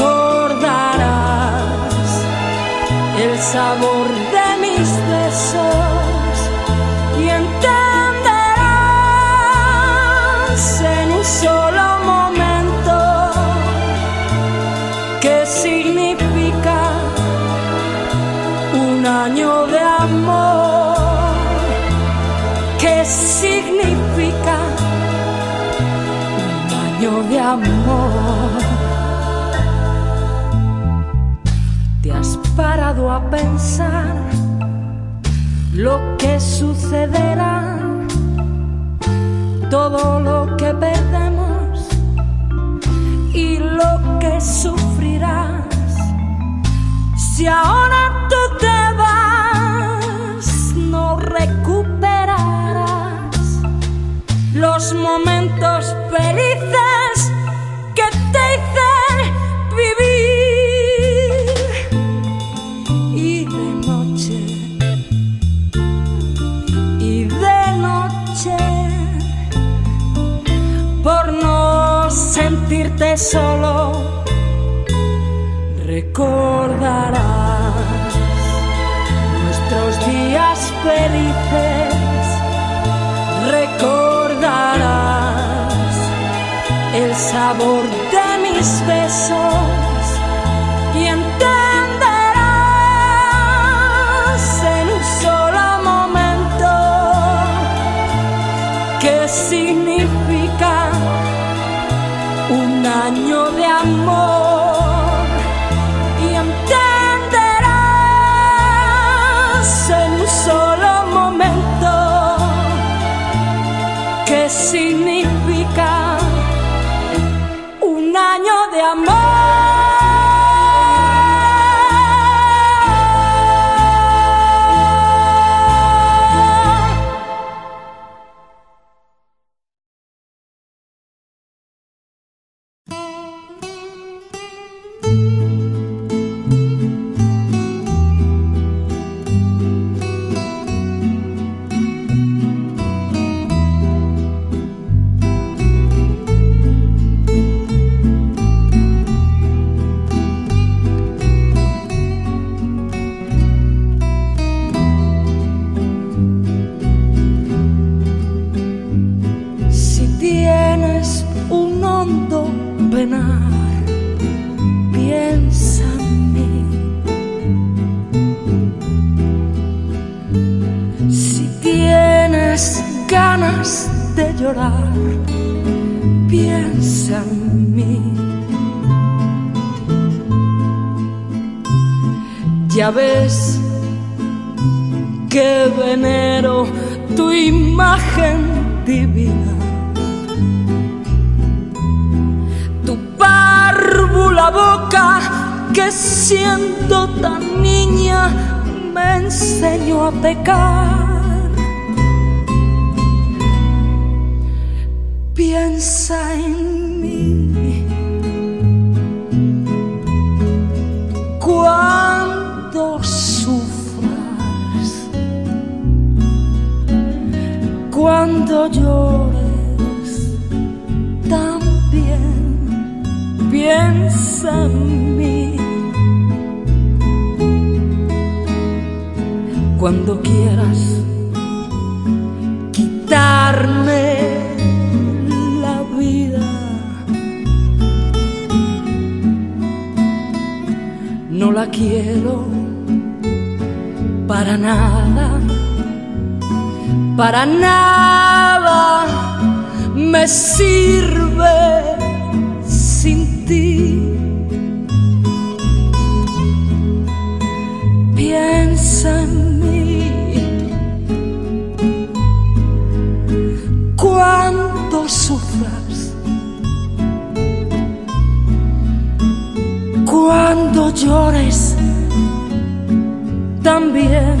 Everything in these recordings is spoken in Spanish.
recordarás el sabor de mis besos. Todo lo que perdemos y lo que sufrirás. Si ahora tú te vas, no recuperarás los momentos felices. sentirte solo, recordarás nuestros días felices, recordarás el sabor de mis besos vez cuando llores también piensa en mí. Cuando quieras quitarme la vida, no la quiero para nada para nada me sirve sin ti. Piensa en mí. Cuando sufras, cuando llores también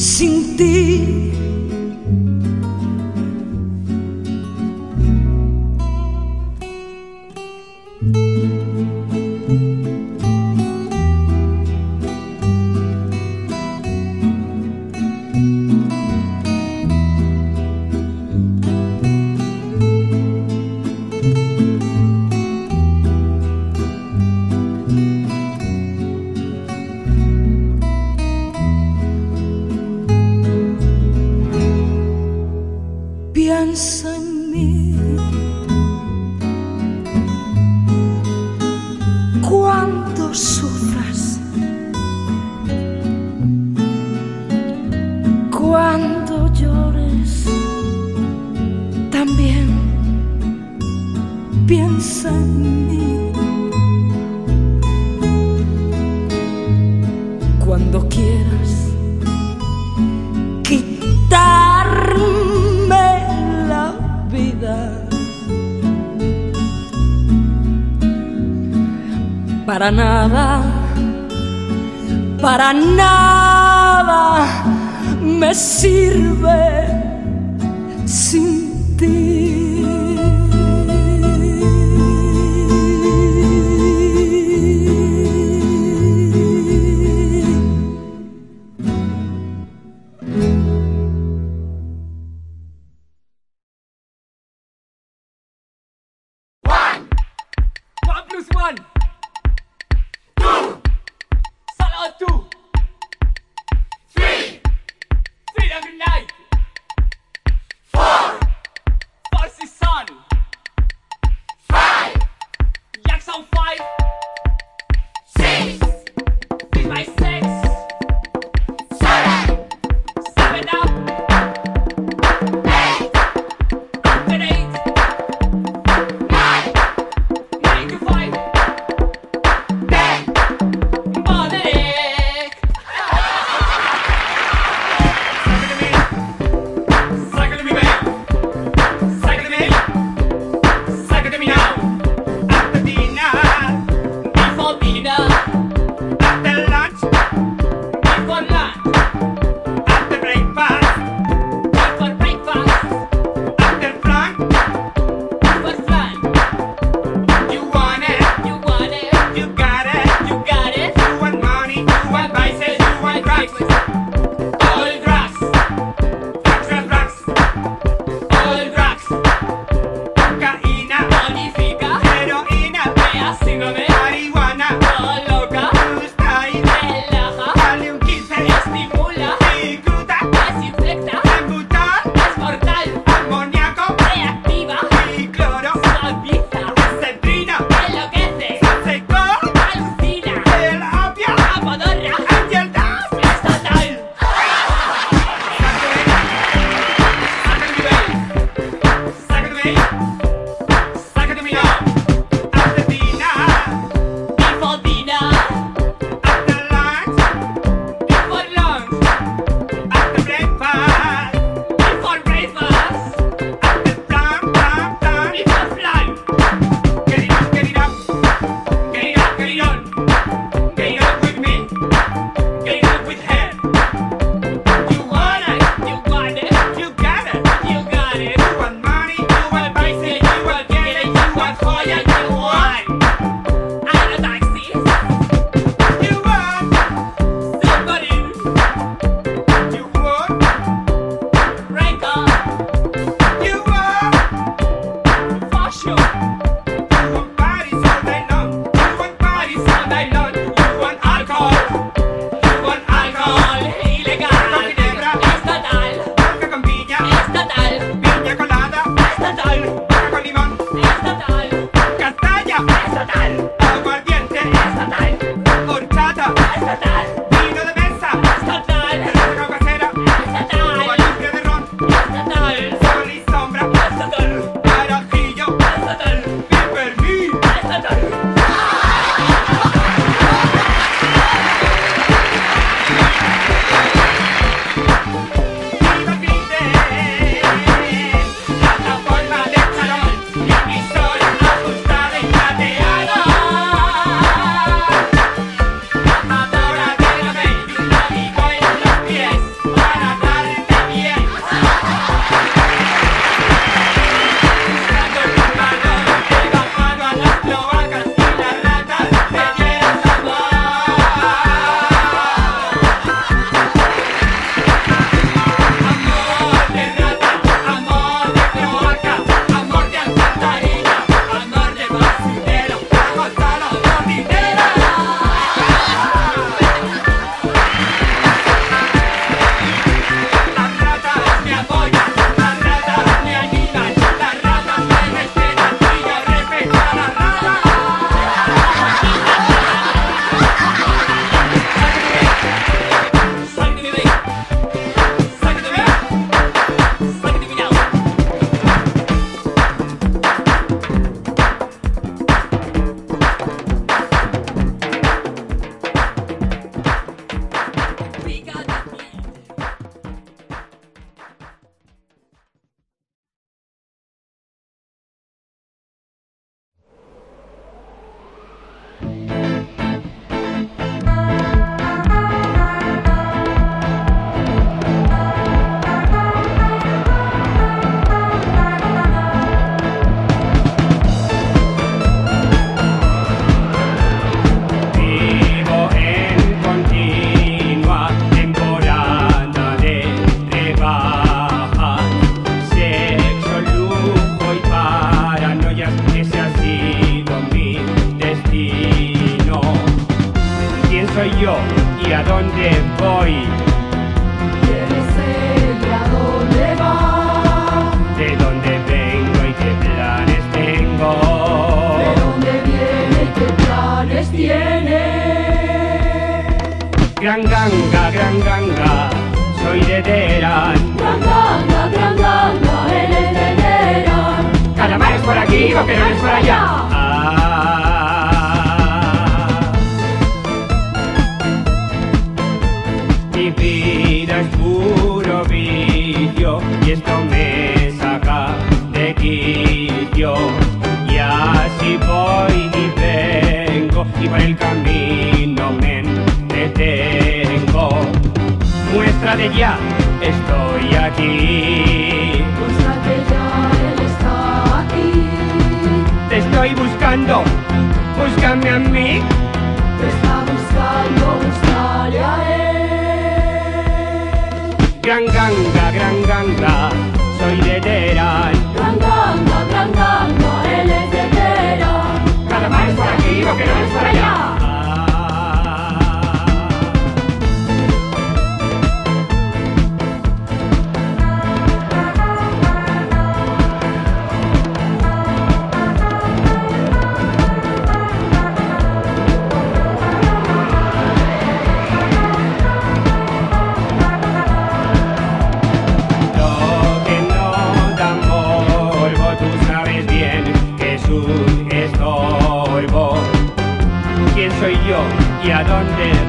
sin ti. Sufras, cuando llores, también piensa en. Para nada, para nada me sirve buscando, búscame a mí. Te está buscando, buscale a él. Gran ganga, gran ganga, soy de Teherán. Gran ganga, gran ganga, él es de Teherán. Calamares por aquí, boquerones por allá. Y a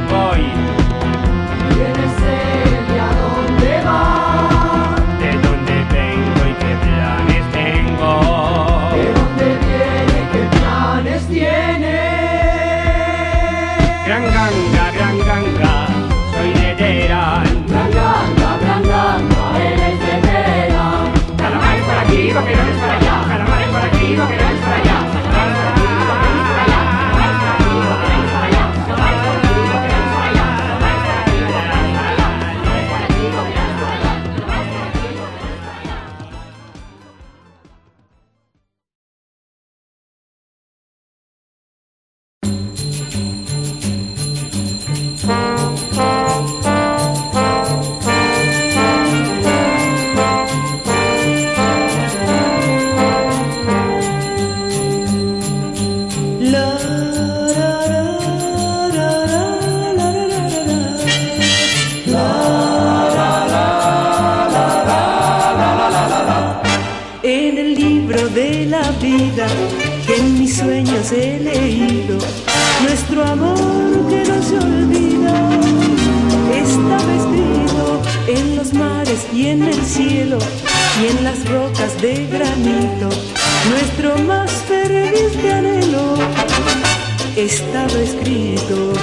estaba escrito.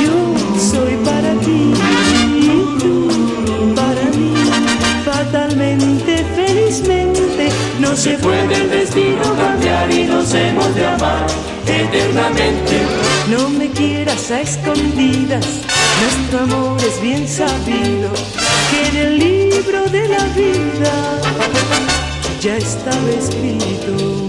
Yo soy para ti y tú para mí. Fatalmente, felizmente, no se puede el destino cambiar y nos hemos de amar eternamente. No me quieras a escondidas, nuestro amor es bien sabido que en el libro de la vida ya estaba escrito.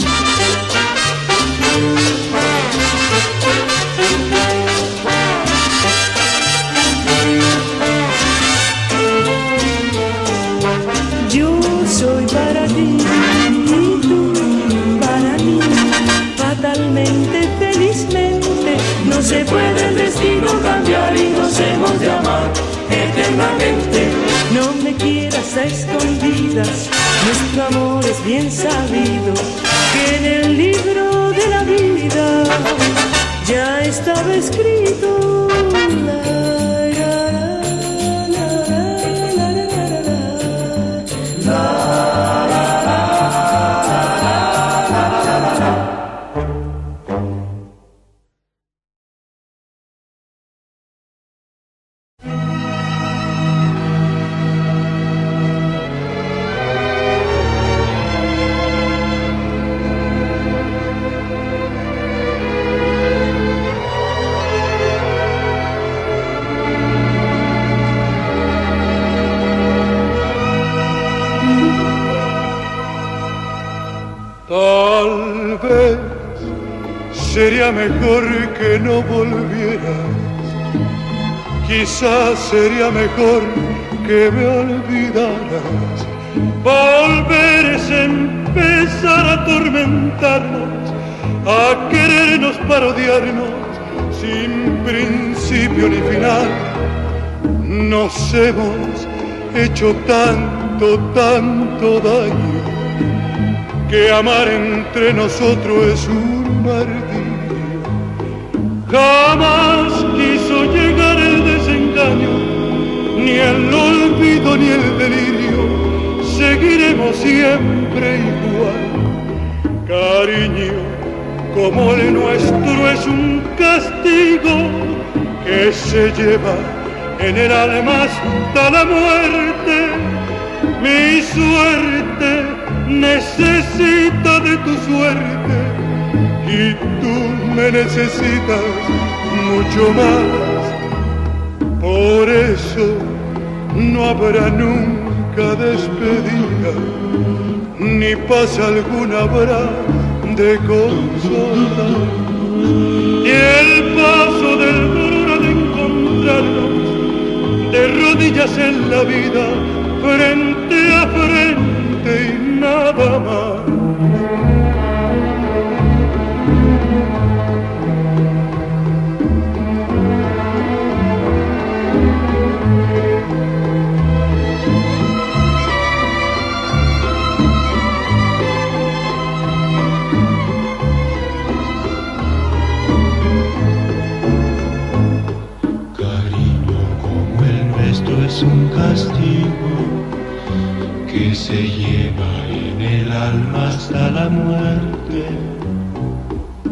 Se puede el destino cambiar y nos hemos de amar eternamente. No me quieras a escondidas, nuestro amor es bien sabido que en el libro de la vida ya estaba escrito. Sería mejor que no volvieras. Quizás sería mejor que me olvidaras. Volver es empezar a atormentarnos, a querernos para odiarnos sin principio ni final. Nos hemos hecho tanto, tanto daño, que amar entre nosotros es un martirio. Jamás quiso llegar el desengaño, ni el olvido ni el delirio, seguiremos siempre igual. Cariño, como el nuestro es un castigo que se lleva en el alma hasta la muerte. Mi suerte necesita de tu suerte y tú me necesitas mucho más. Por eso no habrá nunca despedida, ni pasa alguna habrá de consolar. Y el paso del dolor de encontrarnos de rodillas en la vida, frente a frente y nada más.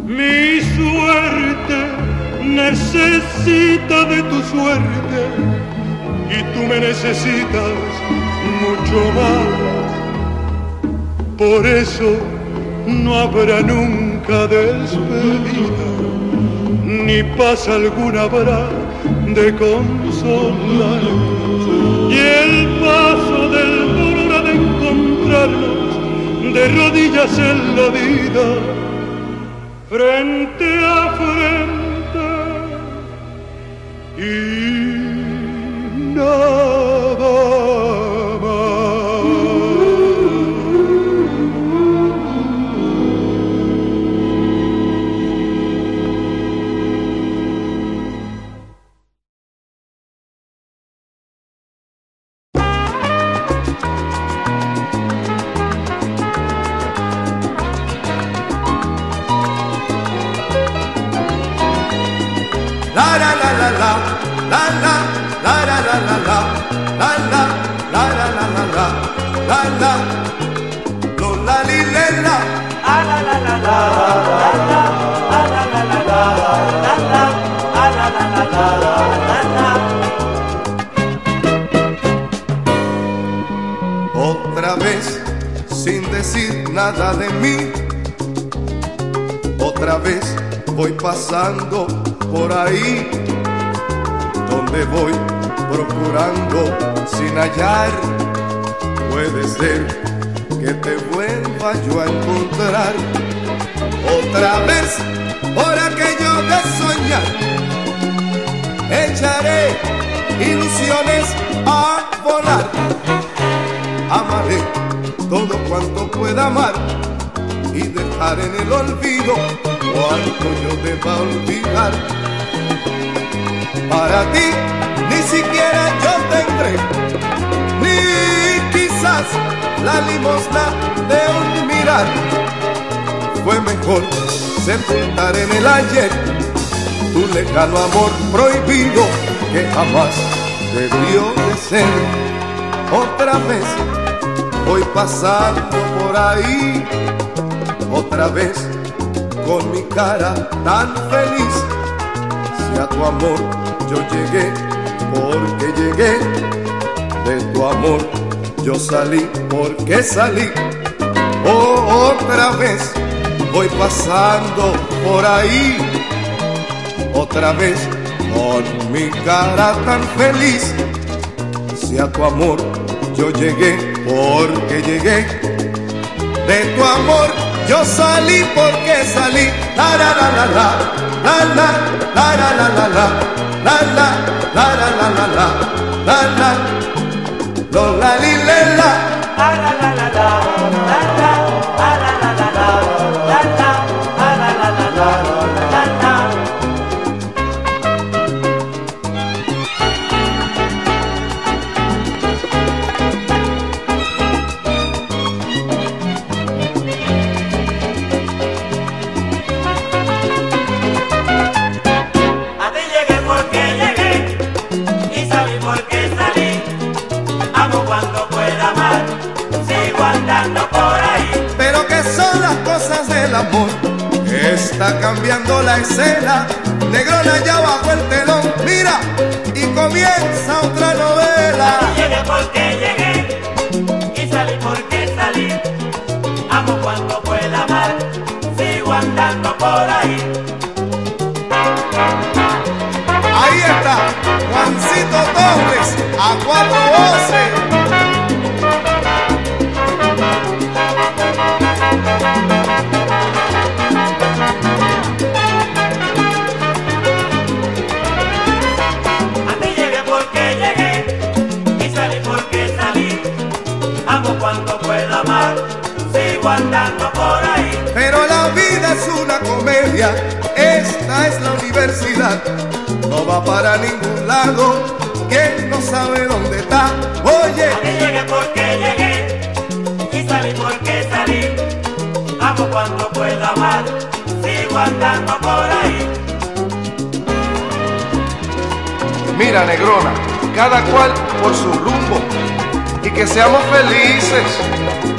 Mi suerte necesita de tu suerte y tú me necesitas mucho más. Por eso no habrá nunca despedida, ni paz alguna habrá de consolar. Y el paso del dolor de encontrarnos de rodillas en la vida frente a frente y nada de mí Otra vez voy pasando por ahí donde voy procurando sin hallar. Puede ser que te vuelva yo a encontrar otra vez por aquello de soñar. Echaré ilusiones a volar. Amaré todo cuanto pueda amar y dejar en el olvido cuanto yo deba olvidar. Para ti ni siquiera yo tendré, ni quizás la limosna de un mirar. Fue mejor sepultar en el ayer tu lejano amor prohibido que jamás debió de ser. Otra vez voy pasando por ahí, otra vez con mi cara tan feliz. Si a tu amor yo llegué, porque llegué, de tu amor yo salí, porque salí. Oh, otra vez voy pasando por ahí, otra vez con mi cara tan feliz. Si a tu amor yo llegué, porque llegué. De tu amor yo salí porque salí. La la la la la, la la la la la la la, la la la la la la la, la la, la la la la la. por ahí. Ahí está, Juancito Torres, a cuatro voces. no va para ningún lado, que no sabe dónde está. Oye, a mí llegué porque llegué y salí porque salí. Amo cuando puedo amar, sigo andando por ahí. Mira, negrona, cada cual por su rumbo y que seamos felices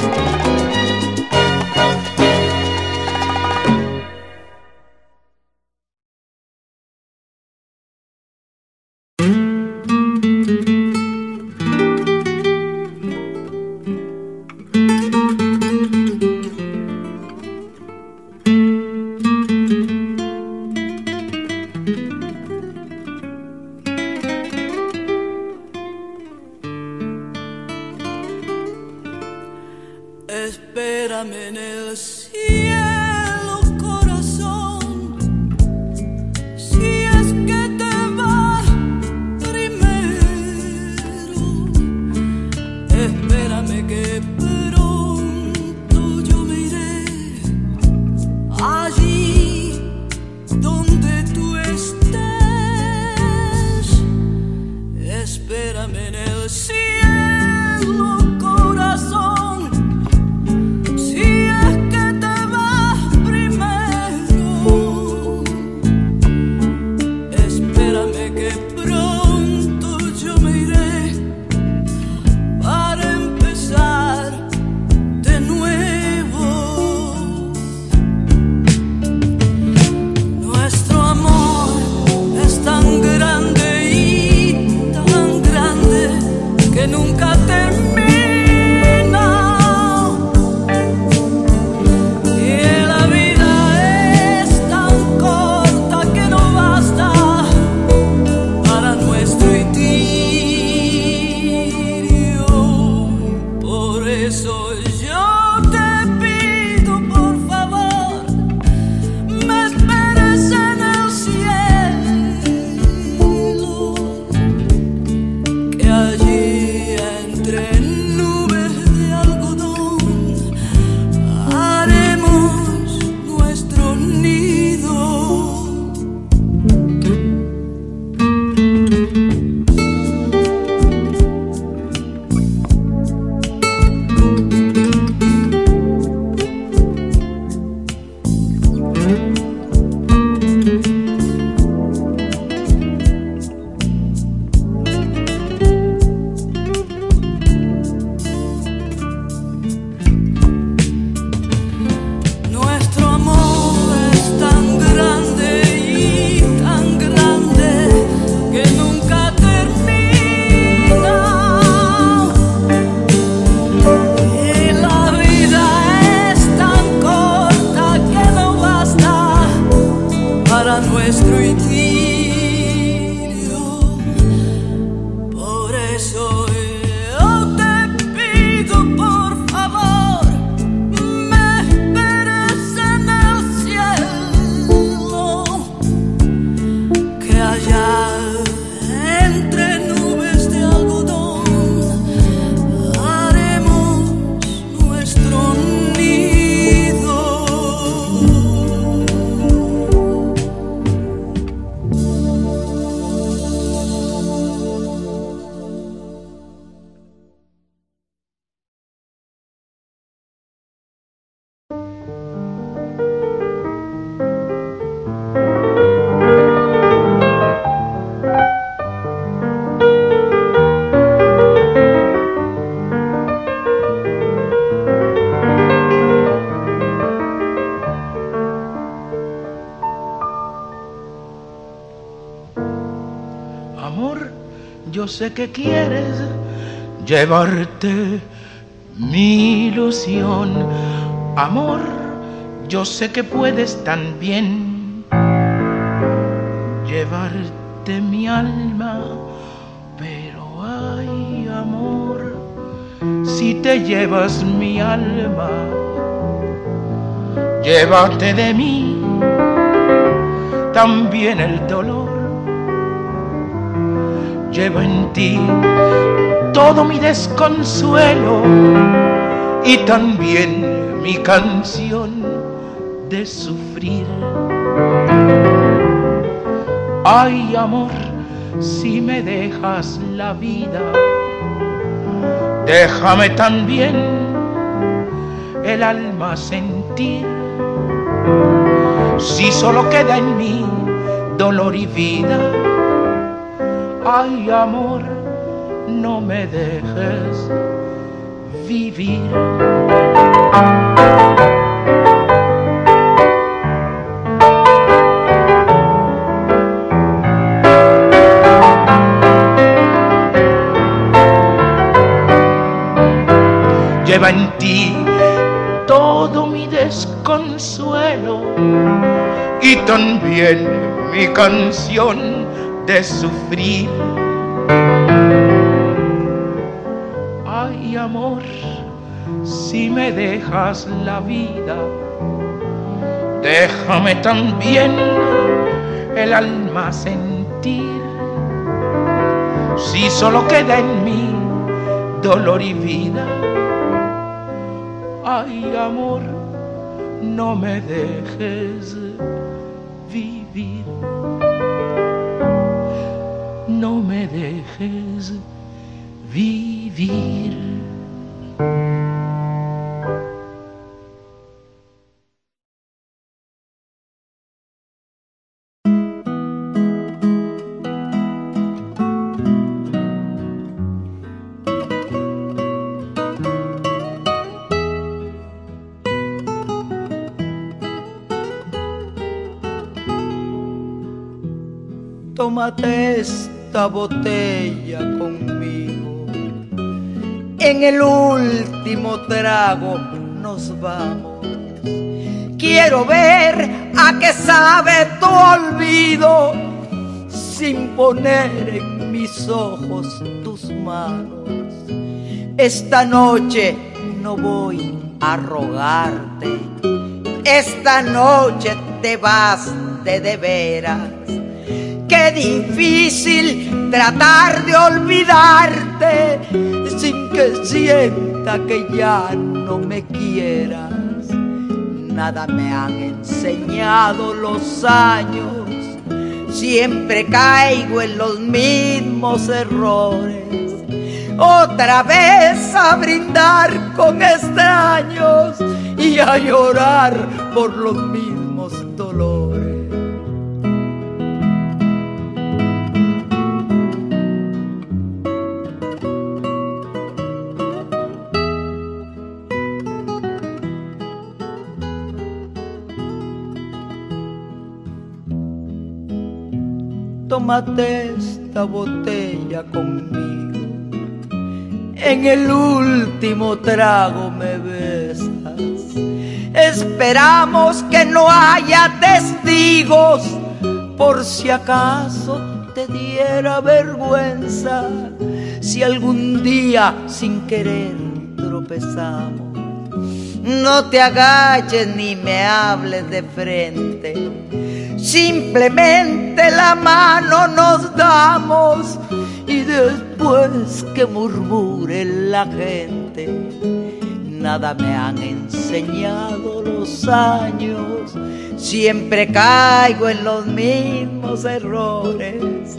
espérame en el cielo. Three. Sé que quieres llevarte mi ilusión. Amor, yo sé que puedes también llevarte mi alma, pero ay amor, si te llevas mi alma, llévate de mí también el dolor. Llevo en ti todo mi desconsuelo y también mi canción de sufrir. Ay amor, si me dejas la vida, déjame también el alma sentir. Si solo queda en mí dolor y vida, ay amor, no me dejes vivir. Lleva en ti todo mi desconsuelo y también mi canción de sufrir. Ay, amor, si me dejas la vida, déjame también el alma sentir. Si solo queda en mí dolor y vida, ay, amor, no me dejes dejes vivir. Tómate esta botella conmigo. En el último trago nos vamos. Quiero ver a qué sabe tu olvido sin poner en mis ojos tus manos. Esta noche no voy a rogarte. Esta noche te vas de de veras. Difícil tratar de olvidarte sin que sienta que ya no me quieras. Nada me han enseñado los años, siempre caigo en los mismos errores. Otra vez a brindar con extraños y a llorar por los mismos dolores. Tómate esta botella conmigo. En el último trago me besas. Esperamos que no haya testigos por si acaso te diera vergüenza. Si algún día sin querer tropezamos. No te agaches ni me hables de frente Simplemente la mano nos damos y después que murmure la gente, nada me han enseñado los años, siempre caigo en los mismos errores.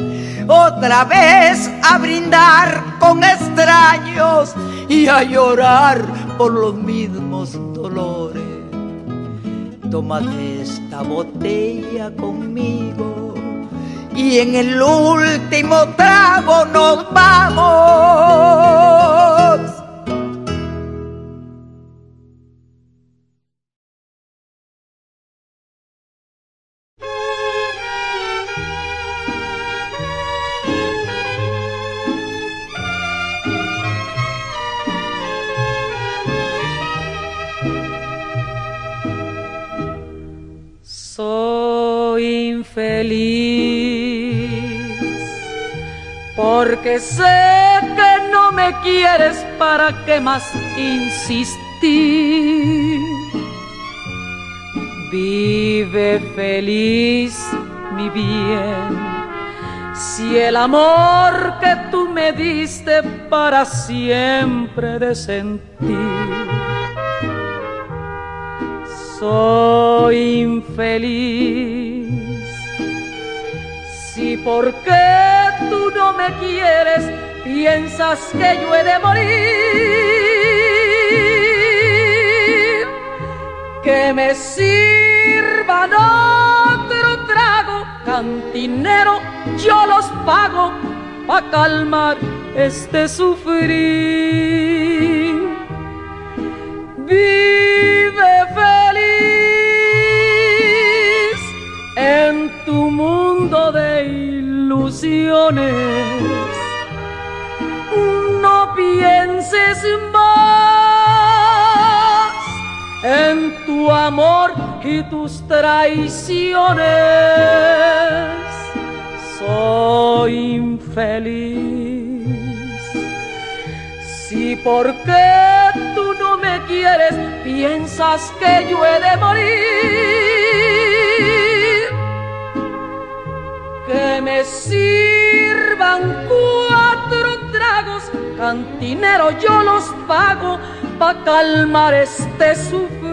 Otra vez a brindar con extraños y a llorar por los mismos dolores. Tómate esta botella conmigo y en el último trago nos vamos. Porque sé que no me quieres para qué más insistir. Vive feliz, mi bien si el amor que tú me diste para siempre de sentir, soy infeliz. Si porque no me quieres, piensas que yo he de morir, que me sirvan otro trago, cantinero yo los pago para calmar este sufrir. Vive No pienses más en tu amor y tus traiciones. Soy infeliz. Si porque tú no me quieres piensas que yo he de morir, que me sirvan cuatro tragos, cantinero yo los pago para calmar este sufrir.